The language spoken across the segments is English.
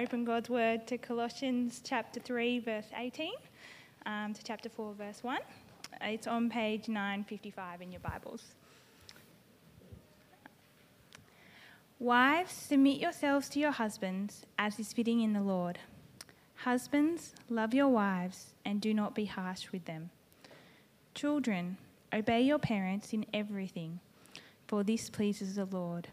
open God's word to Colossians chapter 3, verse 18 um, to chapter 4, verse 1. It's on page 955 in your Bibles. Wives, submit yourselves to your husbands as is fitting in the Lord. Husbands, love your wives and do not be harsh with them. Children, obey your parents in everything, for this pleases the Lord.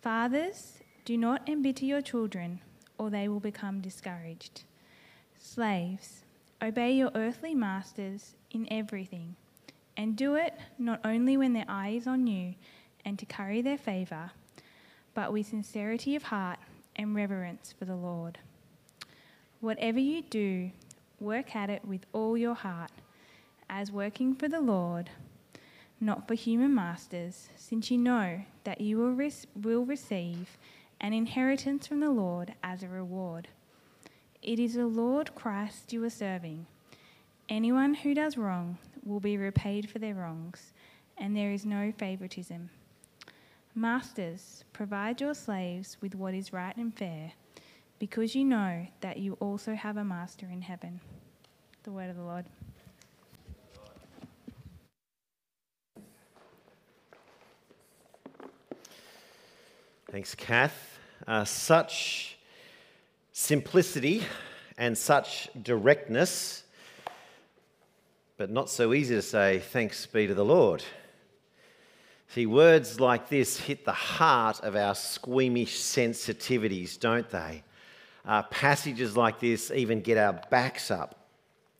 Fathers, do not embitter your children, or they will become discouraged. Slaves, obey your earthly masters in everything, and do it not only when their eye is on you and to curry their favour, but with sincerity of heart and reverence for the Lord. Whatever you do, work at it with all your heart, as working for the Lord, not for human masters, since you know that you will, re- will receive an inheritance from the Lord as a reward. It is the Lord Christ you are serving. Anyone who does wrong will be repaid for their wrongs, and there is no favoritism. Masters, provide your slaves with what is right and fair, because you know that you also have a master in heaven. The word of the Lord. Thanks, Kath. Uh, such simplicity and such directness, but not so easy to say, thanks be to the Lord. See, words like this hit the heart of our squeamish sensitivities, don't they? Uh, passages like this even get our backs up.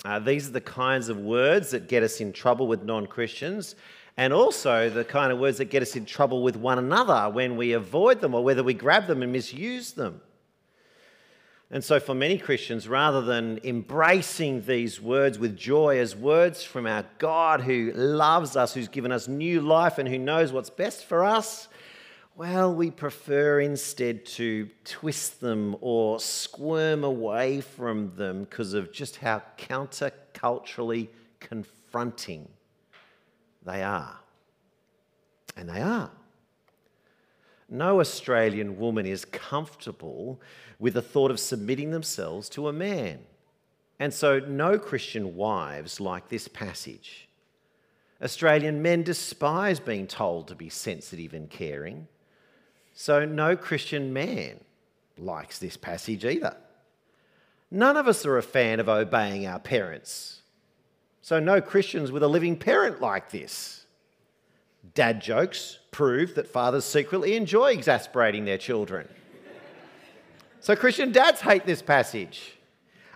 Uh, these are the kinds of words that get us in trouble with non Christians and also the kind of words that get us in trouble with one another when we avoid them or whether we grab them and misuse them. And so, for many Christians, rather than embracing these words with joy as words from our God who loves us, who's given us new life, and who knows what's best for us, well, we prefer instead to twist them or squirm away from them because of just how counterculturally confronting they are. And they are. No Australian woman is comfortable with the thought of submitting themselves to a man. And so, no Christian wives like this passage. Australian men despise being told to be sensitive and caring. So, no Christian man likes this passage either. None of us are a fan of obeying our parents. So, no Christians with a living parent like this. Dad jokes prove that fathers secretly enjoy exasperating their children. so, Christian dads hate this passage.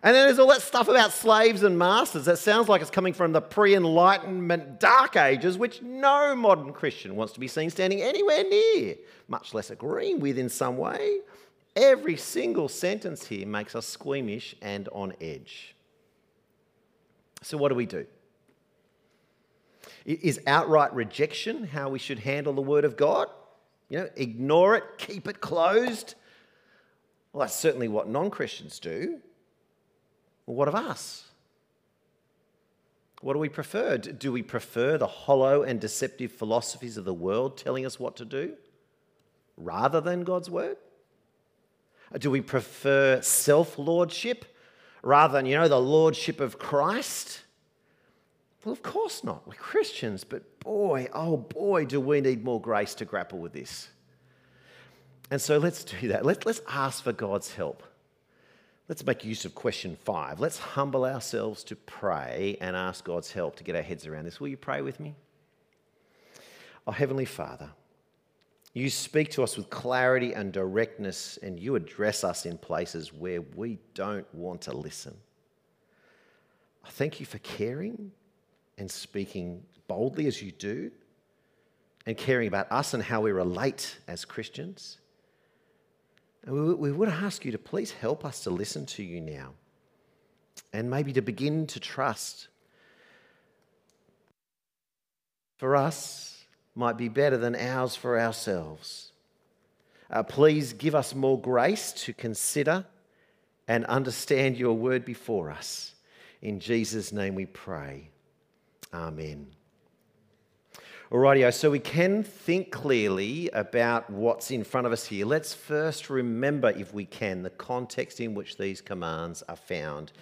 And then there's all that stuff about slaves and masters that sounds like it's coming from the pre Enlightenment dark ages, which no modern Christian wants to be seen standing anywhere near, much less agreeing with in some way. Every single sentence here makes us squeamish and on edge. So, what do we do? Is outright rejection how we should handle the Word of God? You know, ignore it, keep it closed? Well, that's certainly what non Christians do. Well, what of us? What do we prefer? Do we prefer the hollow and deceptive philosophies of the world telling us what to do rather than God's Word? Uh, do we prefer self lordship rather than, you know, the lordship of Christ? Well, of course not. We're Christians, but boy, oh boy, do we need more grace to grapple with this. And so let's do that. Let, let's ask for God's help. Let's make use of question five. Let's humble ourselves to pray and ask God's help to get our heads around this. Will you pray with me? Oh, Heavenly Father, you speak to us with clarity and directness, and you address us in places where we don't want to listen. I thank you for caring and speaking boldly as you do, and caring about us and how we relate as Christians. And we would ask you to please help us to listen to you now and maybe to begin to trust. For us, might be better than ours for ourselves. Uh, please give us more grace to consider and understand your word before us. In Jesus' name we pray. Amen. Alrighty, so we can think clearly about what's in front of us here. Let's first remember, if we can, the context in which these commands are found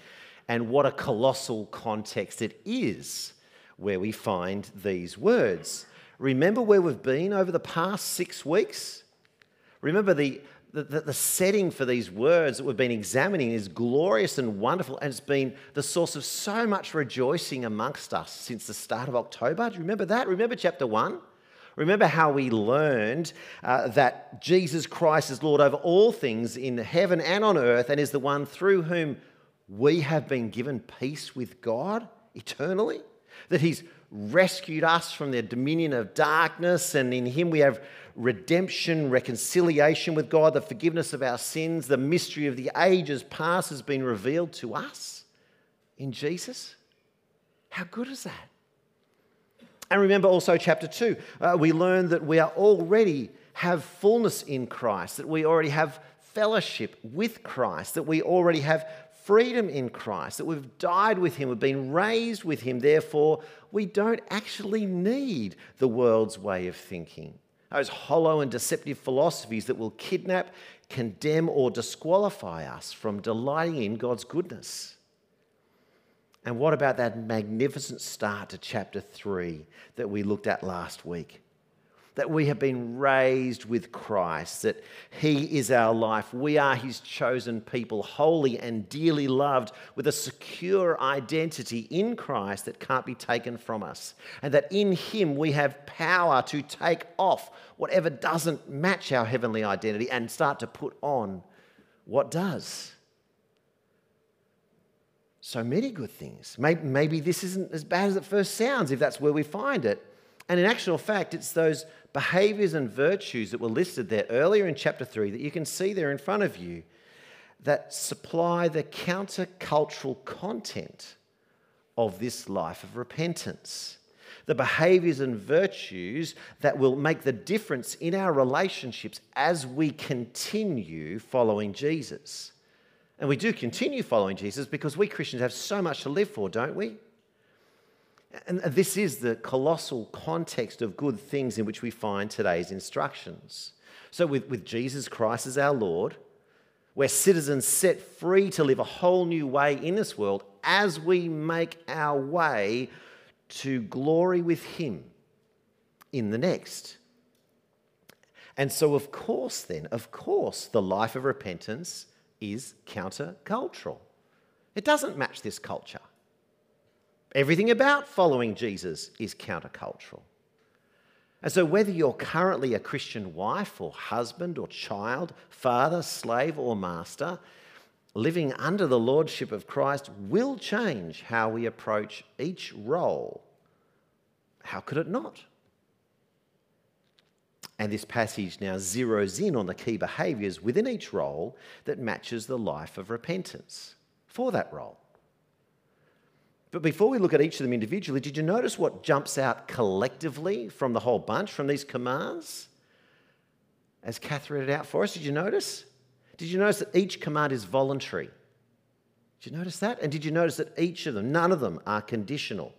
and what a colossal context it is where we find these words. Remember where we've been over the past six weeks? Remember the, the, the, setting for these words that we've been examining is glorious and wonderful, and it's been the source of so much rejoicing amongst us since the start of October. Do you remember that? Remember chapter 1? Remember how we learned uh, that Jesus Christ is Lord over all things in heaven and on earth and is the one through whom we have been given peace with God eternally? That He's rescued us from the dominion of darkness, and in Him we have redemption, reconciliation with God, the forgiveness of our sins, the mystery of the ages past has been revealed to us in Jesus. How good is that? And remember also, chapter 2, uh, we learn that we are already have fullness in Christ, that we already have fellowship with Christ, that we already have freedom in Christ, that we've died with Him, we've been raised with Him. Therefore, we don't actually need the world's way of thinking those hollow and deceptive philosophies that will kidnap, condemn, or disqualify us from delighting in God's goodness. And what about that magnificent start to chapter 3 that we looked at last week? That we have been raised with Christ, that He is our life. We are His chosen people, holy and dearly loved, with a secure identity in Christ that can't be taken from us. And that in Him we have power to take off whatever doesn't match our heavenly identity and start to put on what does. So many good things. Maybe, maybe this isn't as bad as it first sounds if that's where we find it. And in actual fact, it's those behaviors and virtues that were listed there earlier in chapter 3 that you can see there in front of you that supply the countercultural content of this life of repentance. The behaviors and virtues that will make the difference in our relationships as we continue following Jesus. And we do continue following Jesus because we Christians have so much to live for, don't we? And this is the colossal context of good things in which we find today's instructions. So, with, with Jesus Christ as our Lord, we're citizens set free to live a whole new way in this world as we make our way to glory with Him in the next. And so, of course, then, of course, the life of repentance is countercultural. It doesn't match this culture. Everything about following Jesus is countercultural. And so, whether you're currently a Christian wife or husband or child, father, slave, or master, living under the lordship of Christ will change how we approach each role. How could it not? And this passage now zeroes in on the key behaviours within each role that matches the life of repentance for that role. But before we look at each of them individually, did you notice what jumps out collectively from the whole bunch, from these commands? As Kath read it out for us, did you notice? Did you notice that each command is voluntary? Did you notice that? And did you notice that each of them, none of them are conditional?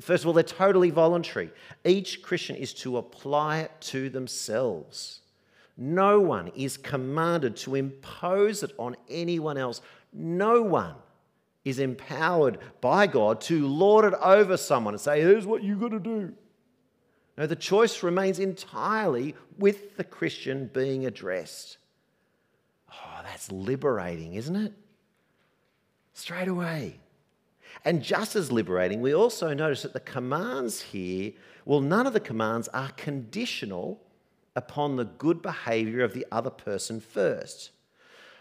First of all, they're totally voluntary. Each Christian is to apply it to themselves. No one is commanded to impose it on anyone else. No one is empowered by God to lord it over someone and say, here's what you've got to do. No, the choice remains entirely with the Christian being addressed. Oh, that's liberating, isn't it? Straight away. And just as liberating, we also notice that the commands here, well, none of the commands are conditional upon the good behavior of the other person first.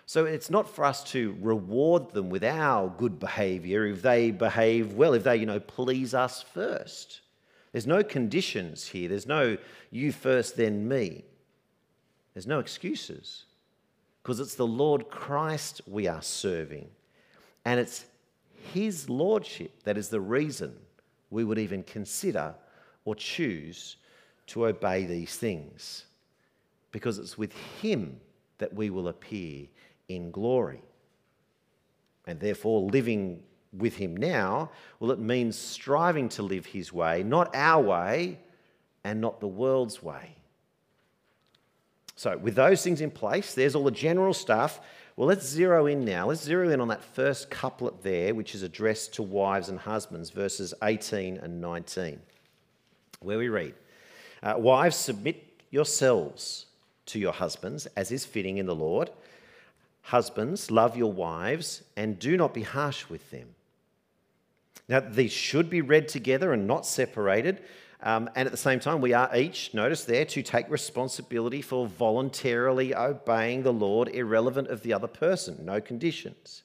So it's not for us to reward them with our good behavior if they behave well, if they, you know, please us first. There's no conditions here. There's no you first, then me. There's no excuses because it's the Lord Christ we are serving. And it's His Lordship that is the reason we would even consider or choose to obey these things because it's with Him that we will appear in glory. And therefore, living with him now? Well, it means striving to live his way, not our way and not the world's way. So, with those things in place, there's all the general stuff. Well, let's zero in now. Let's zero in on that first couplet there, which is addressed to wives and husbands, verses 18 and 19, where we read uh, Wives, submit yourselves to your husbands, as is fitting in the Lord. Husbands, love your wives and do not be harsh with them. Now, these should be read together and not separated. Um, and at the same time, we are each, notice there, to take responsibility for voluntarily obeying the Lord, irrelevant of the other person, no conditions.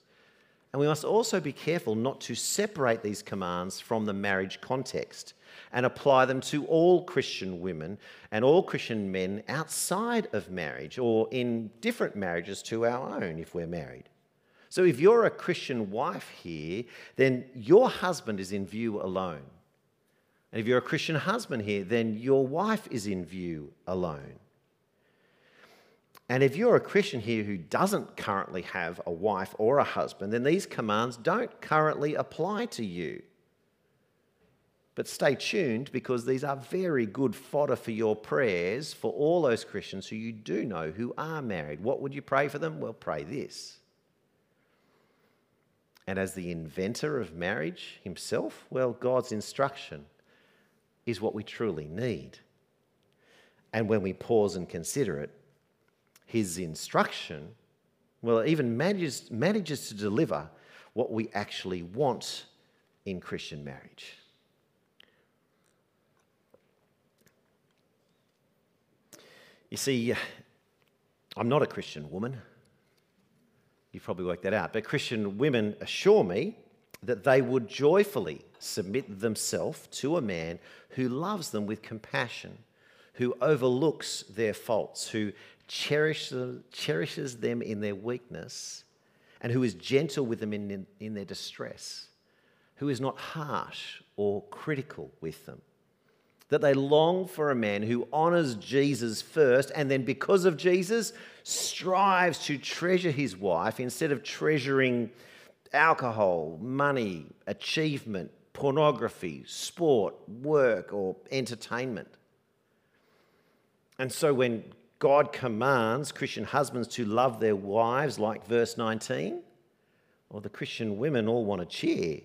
And we must also be careful not to separate these commands from the marriage context and apply them to all Christian women and all Christian men outside of marriage or in different marriages to our own if we're married. So if you're a Christian wife here, then your husband is in view alone. And if you're a Christian husband here, then your wife is in view alone. And if you're a Christian here who doesn't currently have a wife or a husband, then these commands don't currently apply to you. But stay tuned because these are very good fodder for your prayers for all those Christians who you do know who are married. What would you pray for them? Well, pray this. And as the inventor of marriage himself, well, God's instruction is what we truly need. And when we pause and consider it, his instruction, well, it even manages, manages to deliver what we actually want in Christian marriage. You see, I'm not a Christian woman. You've probably worked that out. But Christian women assure me that they would joyfully submit themselves to a man who loves them with compassion, who overlooks their faults, who cherishes, them in their weakness, and who is gentle with them in their distress, who is not harsh or critical with them that they long for a man who honors Jesus first and then, because of Jesus, strives to treasure his wife instead of treasuring alcohol, money, achievement, pornography, sport, work, or entertainment. And so, when God commands Christian husbands to love their wives, like verse 19, well, the Christian women all want to cheer,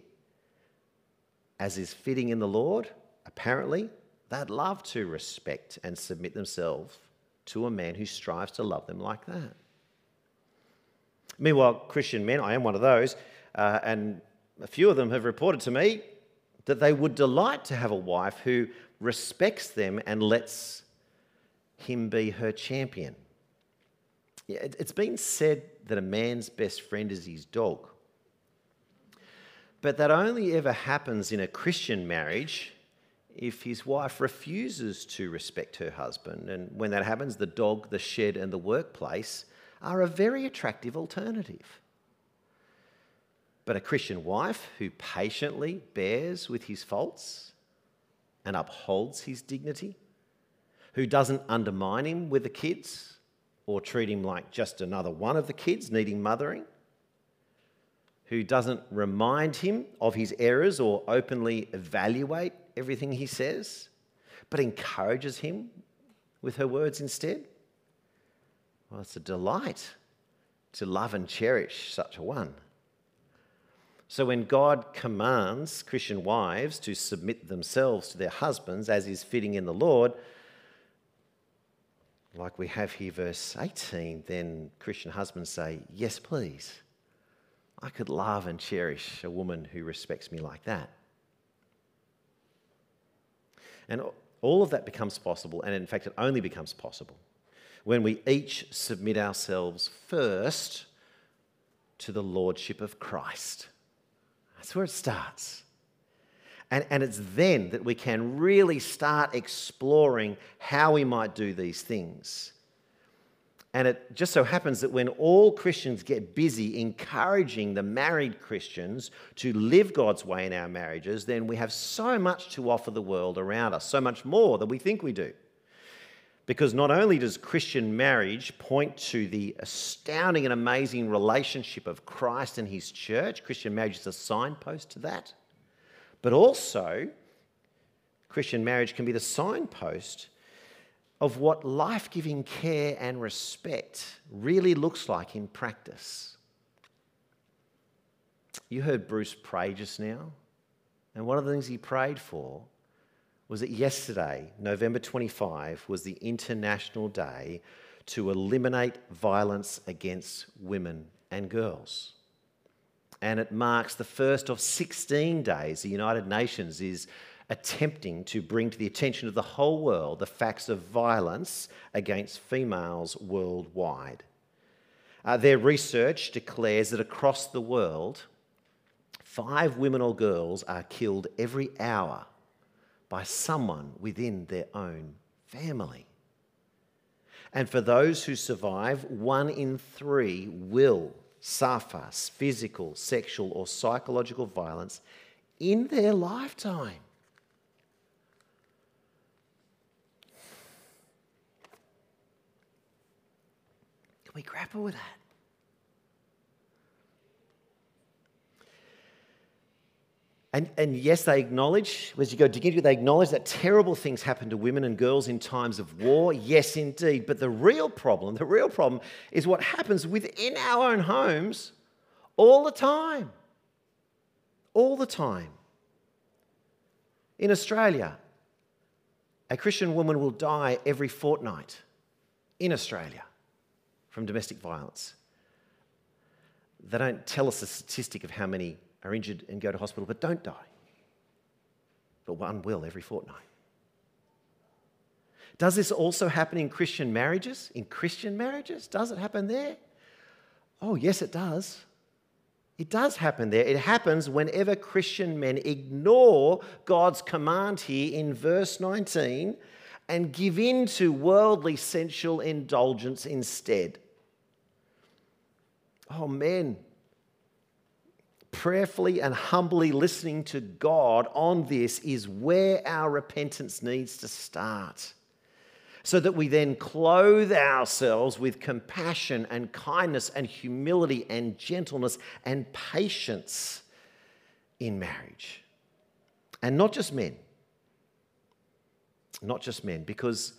as is fitting in the Lord, apparently they'd love to respect and submit themselves to a man who strives to love them like that. Meanwhile, Christian men, I am one of those, uh, and a few of them have reported to me that they would delight to have a wife who respects them and lets him be her champion. It's been said that a man's best friend is his dog. But that only ever happens in a Christian marriage if his wife refuses to respect her husband. And when that happens, the dog, the shed, and the workplace are a very attractive alternative. But a Christian wife who patiently bears with his faults and upholds his dignity, who doesn't undermine him with the kids or treat him like just another one of the kids needing mothering, who doesn't remind him of his errors or openly evaluate everything he says, but encourages him with her words instead? Well, it's a delight to love and cherish such a one. So, when God commands Christian wives to submit themselves to their husbands as is fitting in the Lord, like we have here, verse 18, then Christian husbands say, Yes, please. I could love and cherish a woman who respects me like that. And all of that becomes possible, and in fact, it only becomes possible when we each submit ourselves first to the Lordship of Christ. That's where it starts. And, and it's then that we can really start exploring how we might do these things. And it just so happens that when all Christians get busy encouraging the married Christians to live God's way in our marriages, then we have so much to offer the world around us, so much more than we think we do. Because not only does Christian marriage point to the astounding and amazing relationship of Christ and his church, Christian marriage is a signpost to that, but also Christian marriage can be the signpost of what life giving care and respect really looks like in practice. You heard Bruce pray just now, and one of the things he prayed for was that yesterday, November 25, was the International Day to eliminate violence against women and girls. And it marks the first of 16 days the United Nations is attempting to bring to the attention of the whole world the facts of violence against females worldwide. Uh, their research declares that across the world, five women or girls are killed every hour by someone within their own family. And for those who survive, one in three will suffer physical, sexual, or psychological violence in their lifetime. We grapple with that? And, and yes, they acknowledge, as you go dig into it, they acknowledge that terrible things happen to women and girls in times of war. Yes, indeed. But the real problem, the real problem is what happens within our own homes all the time. All the time. In Australia, a Christian woman will die every fortnight in Australia from domestic violence. They don't tell us a statistic of how many are injured and go to hospital but don't die. But one will every fortnight. Does this also happen in Christian marriages? In Christian marriages? Does it happen there? Oh, yes, it does. It does happen there. It happens whenever Christian men ignore God's command here in verse 19 and give in to worldly sensual indulgence instead. Oh, men, prayerfully and humbly listening to God on this is where our repentance needs to start. So that we then clothe ourselves with compassion and kindness and humility and gentleness and patience in marriage. And not just men. Not just men, because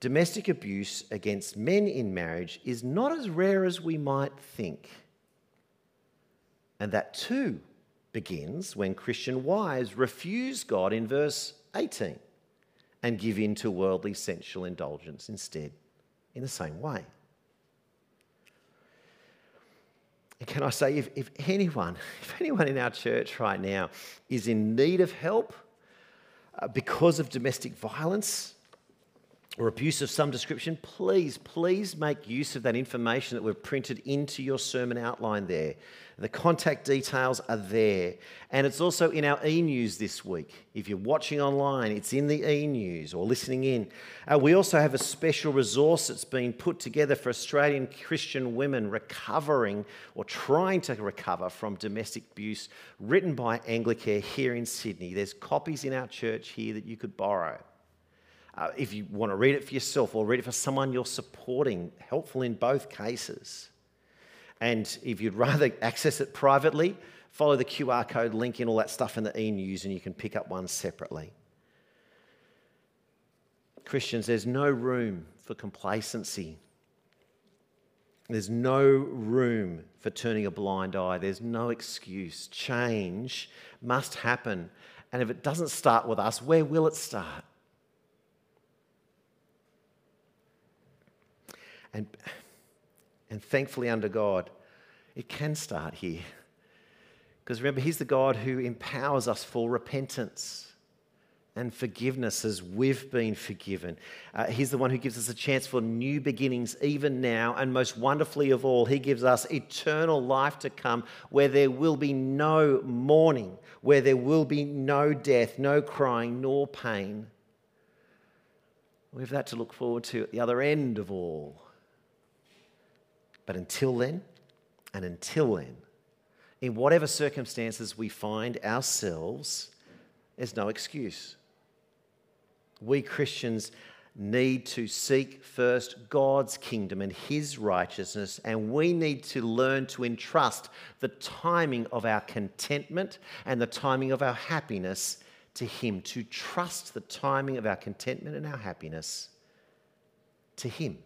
domestic abuse against men in marriage is not as rare as we might think. And that too begins when Christian wives refuse God in verse 18 and give in to worldly sensual indulgence instead, in the same way. And can I say, if, if anyone, if anyone in our church right now is in need of help uh, because of domestic violence, or abuse of some description, please, please make use of that information that we've printed into your sermon outline there. The contact details are there. And it's also in our e news this week. If you're watching online, it's in the e news or listening in. Uh, we also have a special resource that's been put together for Australian Christian women recovering or trying to recover from domestic abuse, written by Anglicare here in Sydney. There's copies in our church here that you could borrow. Uh, if you want to read it for yourself or read it for someone you're supporting, helpful in both cases. And if you'd rather access it privately, follow the QR code link and all that stuff in the e news, and you can pick up one separately. Christians, there's no room for complacency. There's no room for turning a blind eye. There's no excuse. Change must happen. And if it doesn't start with us, where will it start? And, and thankfully, under God, it can start here. Because remember, He's the God who empowers us for repentance and forgiveness as we've been forgiven. Uh, he's the one who gives us a chance for new beginnings even now. And most wonderfully of all, He gives us eternal life to come where there will be no mourning, where there will be no death, no crying, nor pain. We have that to look forward to at the other end of all. But until then, and until then, in whatever circumstances we find ourselves, there's no excuse. We Christians need to seek first God's kingdom and his righteousness, and we need to learn to entrust the timing of our contentment and the timing of our happiness to him, to trust the timing of our contentment and our happiness to him.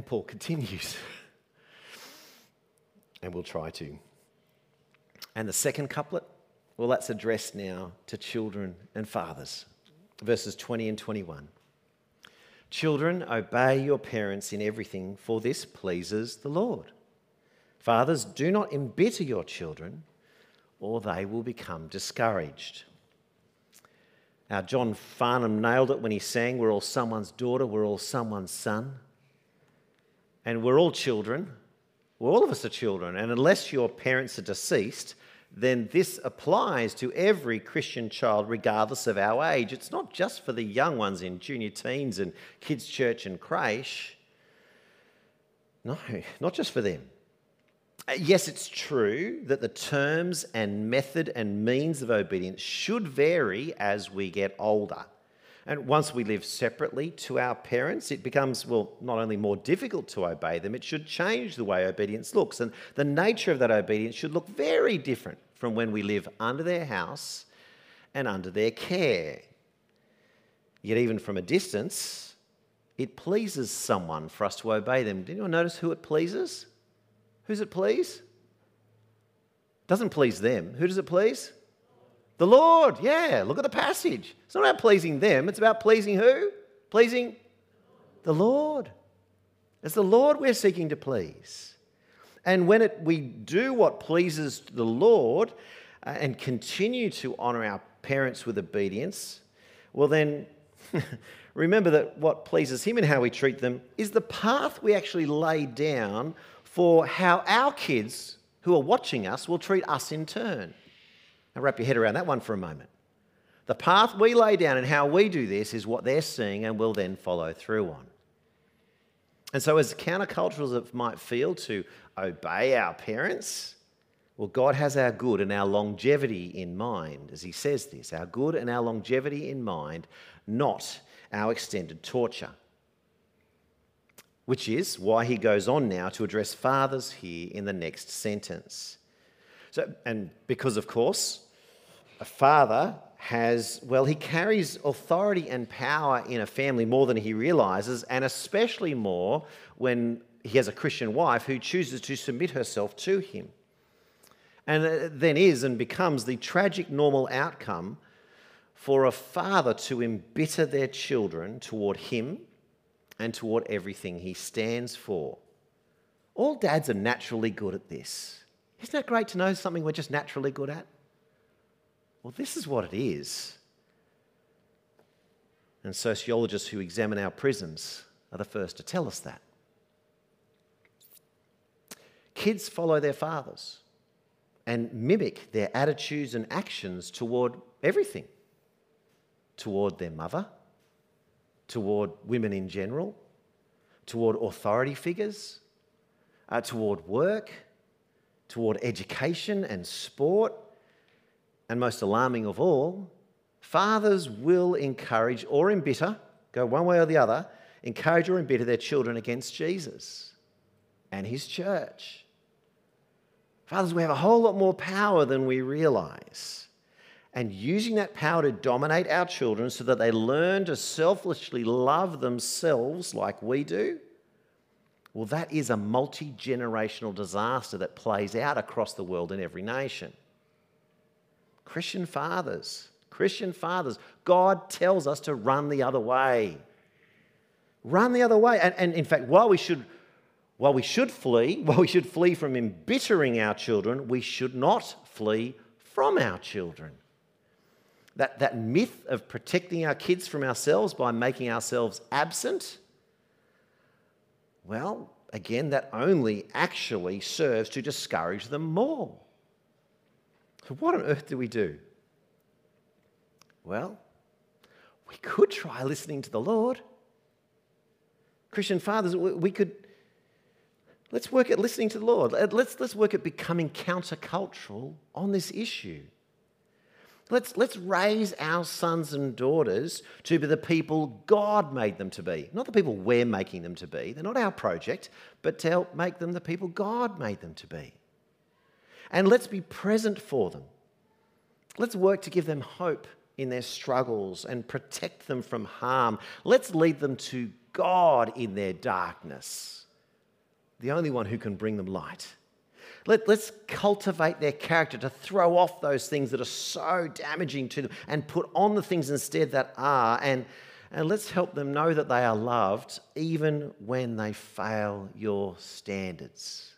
And Paul continues. and we'll try to. And the second couplet, well, that's addressed now to children and fathers. Verses 20 and 21. Children, obey your parents in everything, for this pleases the Lord. Fathers, do not embitter your children, or they will become discouraged. Now, John Farnham nailed it when he sang, We're all someone's daughter, we're all someone's son and we're all children. Well, all of us are children. And unless your parents are deceased, then this applies to every Christian child, regardless of our age. It's not just for the young ones in junior teens and kids' church and creche. No, not just for them. Uh, yes, it's true that the terms and method and means of obedience should vary as we get older. And once we live separately to our parents, it becomes, well, not only more difficult to obey them, it should change the way obedience looks. And the nature of that obedience should look very different from when we live under their house and under their care. Yet, even from a distance, it pleases someone for us to obey them. Did anyone notice who it pleases? Who's it please? Doesn't please them. Who does it please? The Lord, yeah, look at the passage. It's not about pleasing them, it's about pleasing who? Pleasing the Lord. It's the Lord we're seeking to please. And when it, we do what pleases the Lord uh, and continue to honour our parents with obedience, well, then remember that what pleases Him and how we treat them is the path we actually lay down for how our kids who are watching us will treat us in turn. Now, wrap your head around that one for a moment. The path we lay down and how we do this is what they're seeing and will then follow through on. And so, as countercultural as it might feel to obey our parents, well, God has our good and our longevity in mind, as He says this our good and our longevity in mind, not our extended torture. Which is why He goes on now to address fathers here in the next sentence. So, and because, of course, a father has, well, he carries authority and power in a family more than he realizes, and especially more when he has a Christian wife who chooses to submit herself to him. And then is and becomes the tragic normal outcome for a father to embitter their children toward him and toward everything he stands for. All dads are naturally good at this. Isn't that great to know something we're just naturally good at? Well, this is what it is. And sociologists who examine our prisons are the first to tell us that. Kids follow their fathers and mimic their attitudes and actions toward everything toward their mother, toward women in general, toward authority figures, uh, toward work toward education and sport. And most alarming of all, fathers will encourage or embitter, go one way or the other, encourage or embitter their children against Jesus and his church. Fathers, we have a whole lot more power than we realize. And using that power to dominate our children so that they learn to selfishly love themselves like we do well, that is a multi generational disaster that plays out across the world in every nation. Christian fathers, Christian fathers, God tells us to run the other way. Run the other way. And, and in fact, while we should while we should flee, while we should flee from embittering our children, we should not flee from our children. That, that myth of protecting our kids from ourselves by making ourselves absent well, again, that only actually serves to discourage them more. So, what on earth do we do? Well, we could try listening to the Lord. Christian fathers, we could let's work at listening to the Lord. Let's, let's work at becoming countercultural on this issue. Let's, let's raise our sons and daughters to be the people God made them to be, not the people we're making them to be. They're not our project, but to help make them the people God made them to be. And let's be present for them. Let's work to give them hope in their struggles and protect them from harm. Let's lead them to God in their darkness, the only one who can bring them light. Let, us cultivate their character to throw off those things that are so damaging to them and put on the things instead that are. And, and let's help them know that they are loved even when they fail your standards.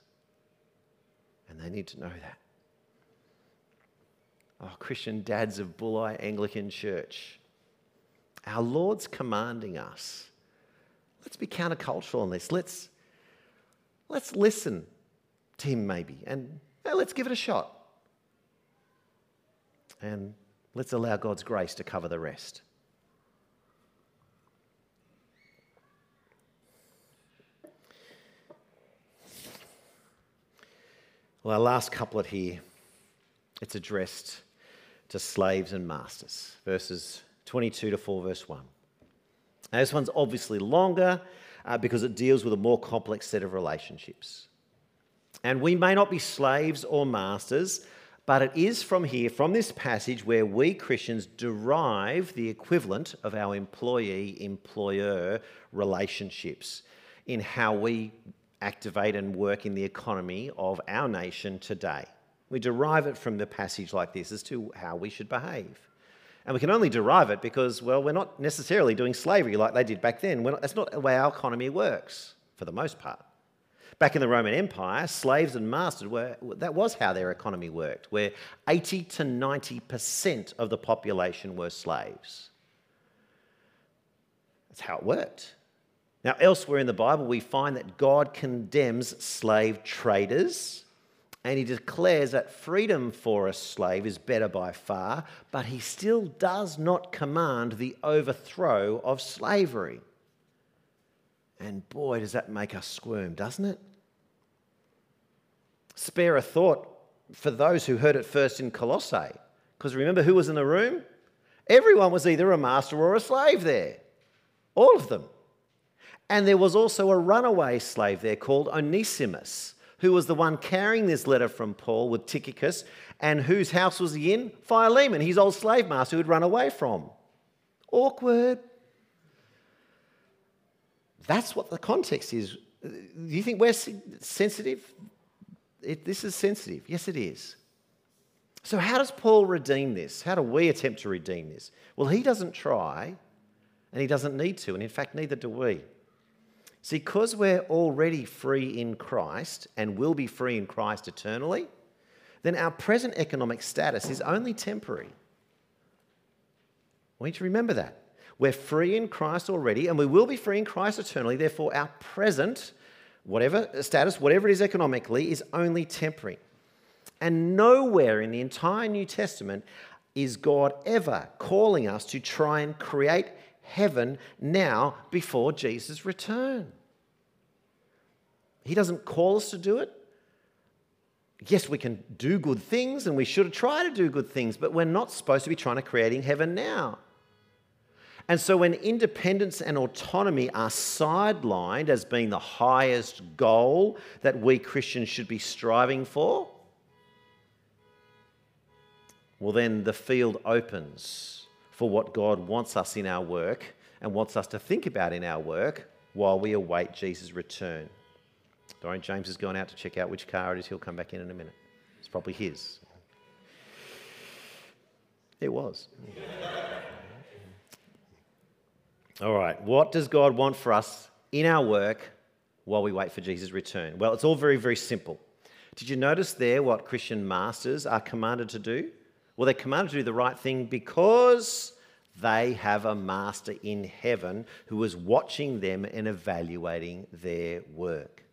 And they need to know that. Oh, Christian dads of Bulli Anglican Church, our Lord's commanding us. Let's be countercultural on this. Let's, let's listen team, maybe, and let's give it a shot. And let's allow God's grace to cover the rest. Well, our last couplet here, it's addressed to slaves and masters, verses 22 to 4, verse 1. Now, this one's obviously longer uh, because it deals with a more complex set of relationships. And we may not be slaves or masters, but it is from here, from this passage, where we Christians derive the equivalent of our employee employer relationships in how we activate and work in the economy of our nation today. We derive it from the passage like this as to how we should behave. And we can only derive it because, well, we're not necessarily doing slavery like they did back then. Not, that's not the way our economy works, for the most part. Back in the Roman Empire, slaves and masters were, that was how their economy worked, where 80 to 90% of the population were slaves. That's how it worked. Now, elsewhere in the Bible, we find that God condemns slave traders and he declares that freedom for a slave is better by far, but he still does not command the overthrow of slavery. And boy, does that make us squirm, doesn't it? Spare a thought for those who heard it first in Colossae. Because remember who was in the room? Everyone was either a master or a slave there. All of them. And there was also a runaway slave there called Onesimus, who was the one carrying this letter from Paul with Tychicus, and whose house was he in? Philemon, his old slave master who had run away from. Awkward. That's what the context is. Do you think we're sensitive? It, this is sensitive. Yes, it is. So, how does Paul redeem this? How do we attempt to redeem this? Well, he doesn't try, and he doesn't need to, and in fact, neither do we. See, because we're already free in Christ and will be free in Christ eternally, then our present economic status is only temporary. We need to remember that. We're free in Christ already, and we will be free in Christ eternally. Therefore, our present, whatever status, whatever it is economically, is only temporary. And nowhere in the entire New Testament is God ever calling us to try and create heaven now before Jesus' return. He doesn't call us to do it. Yes, we can do good things and we should try to do good things, but we're not supposed to be trying to creating heaven now. And so, when independence and autonomy are sidelined as being the highest goal that we Christians should be striving for, well, then the field opens for what God wants us in our work and wants us to think about in our work while we await Jesus' return. Dorian James is going out to check out which car it is. He'll come back in in a minute. It's probably his. It was. All right, what does God want for us in our work while we wait for Jesus' return? Well, it's all very, very simple. Did you notice there what Christian masters are commanded to do? Well, they're commanded to do the right thing because they have a master in heaven who is watching them and evaluating their work.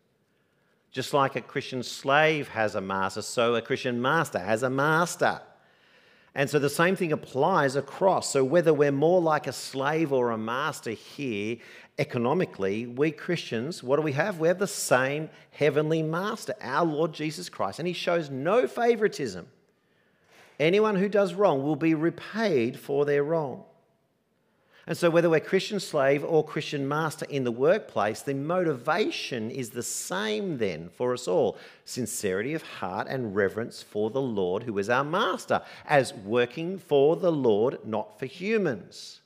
Just like a Christian slave has a master, so a Christian master has a master. And so the same thing applies across. So whether we're more like a slave or a master here, economically, we Christians, what do we have? We have the same heavenly master, our Lord Jesus Christ. And he shows no favoritism. Anyone who does wrong will be repaid for their wrong. And so, whether we're Christian slave or Christian master in the workplace, the motivation is the same then for us all sincerity of heart and reverence for the Lord, who is our master, as working for the Lord, not for humans.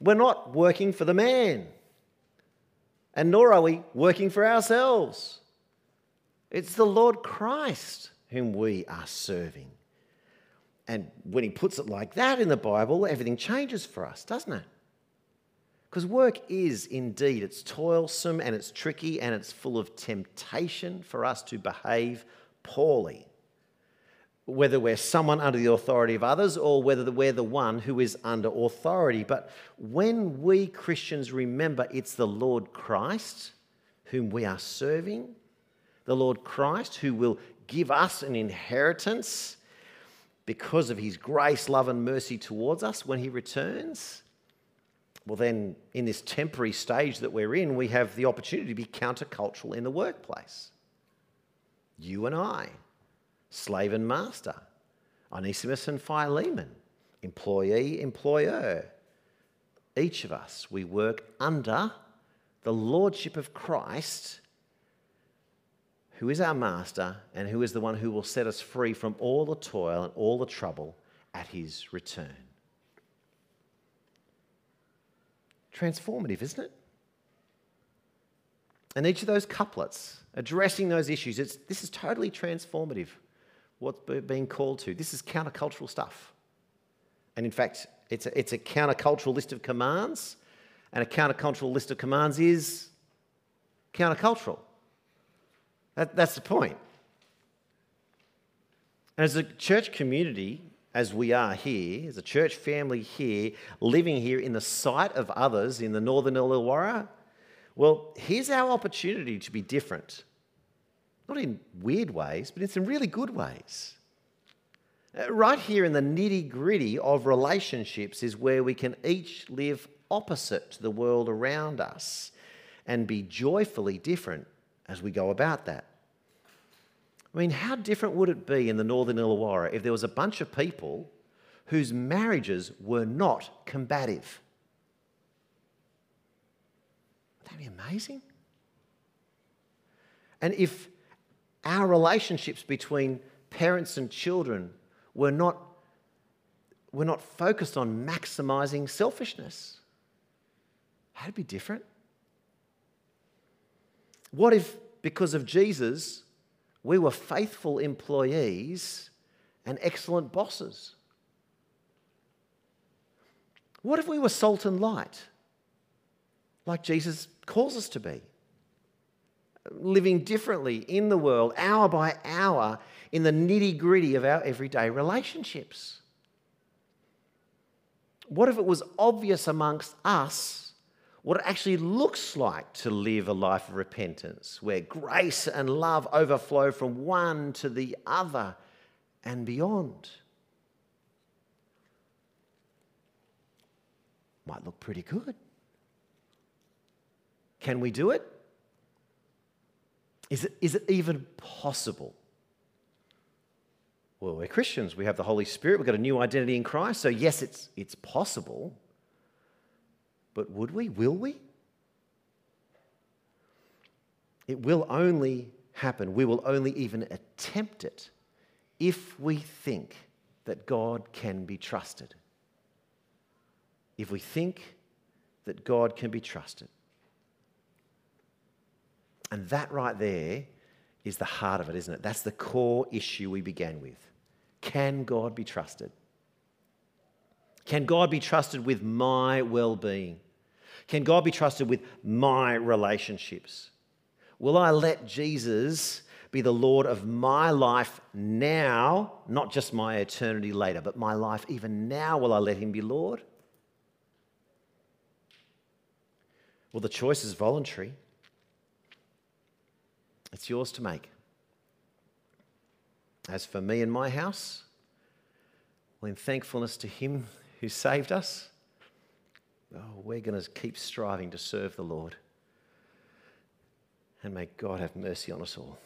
We're not working for the man, and nor are we working for ourselves. It's the Lord Christ whom we are serving. And when he puts it like that in the Bible, everything changes for us, doesn't it? Because work is indeed, it's toilsome and it's tricky and it's full of temptation for us to behave poorly. Whether we're someone under the authority of others or whether we're the one who is under authority. But when we Christians remember it's the Lord Christ whom we are serving, the Lord Christ who will give us an inheritance because of his grace, love, and mercy towards us when he returns, well, then in this temporary stage that we're in, we have the opportunity to be countercultural in the workplace. You and I, slave and master, Onesimus and Philemon, employee, employer. Each of us, we work under the lordship of Christ who is our master and who is the one who will set us free from all the toil and all the trouble at his return. Transformative, isn't it? And each of those couplets addressing those issues, this is totally transformative, what's being called to. This is countercultural stuff. And in fact, it's a, it's a countercultural list of commands, and a countercultural list of commands is countercultural. That, that's the point. And as a church community, as we are here, as a church family here, living here in the sight of others in the northern Illawarra, well, here's our opportunity to be different. Not in weird ways, but in some really good ways. Uh, right here in the nitty gritty of relationships is where we can each live opposite to the world around us and be joyfully different as we go about that. I mean, how different would it be in the northern Illawarra if there was a bunch of people whose marriages were not combative? Would that be amazing? And if our relationships between parents and children were not, were not focused on maximizing selfishness, that'd it be different. What if, because of Jesus, we were faithful employees and excellent bosses? What if we were salt and light, like Jesus calls us to be? Living differently in the world, hour by hour, in the nitty gritty of our everyday relationships. What if it was obvious amongst us what it actually looks like to live a life of repentance, where grace and love overflow from one to the other and beyond. Might look pretty good. Can we do it? Is it, is it even possible? Well, we're Christians. We have the Holy Spirit. We've got a new identity in Christ. So, yes, it's, it's possible. But would we? Will we? It will only happen, we will only even attempt it if we think that God can be trusted. If we think that God can be trusted. And that right there is the heart of it, isn't it? That's the core issue we began with. Can God be trusted? Can God be trusted with my well being? Can God be trusted with my relationships? Will I let Jesus be the Lord of my life now, not just my eternity later, but my life even now? Will I let Him be Lord? Well, the choice is voluntary, it's yours to make. As for me and my house, Well, in thankfulness to Him who saved us, oh, we're going to keep striving to serve the Lord. And may God have mercy on us all.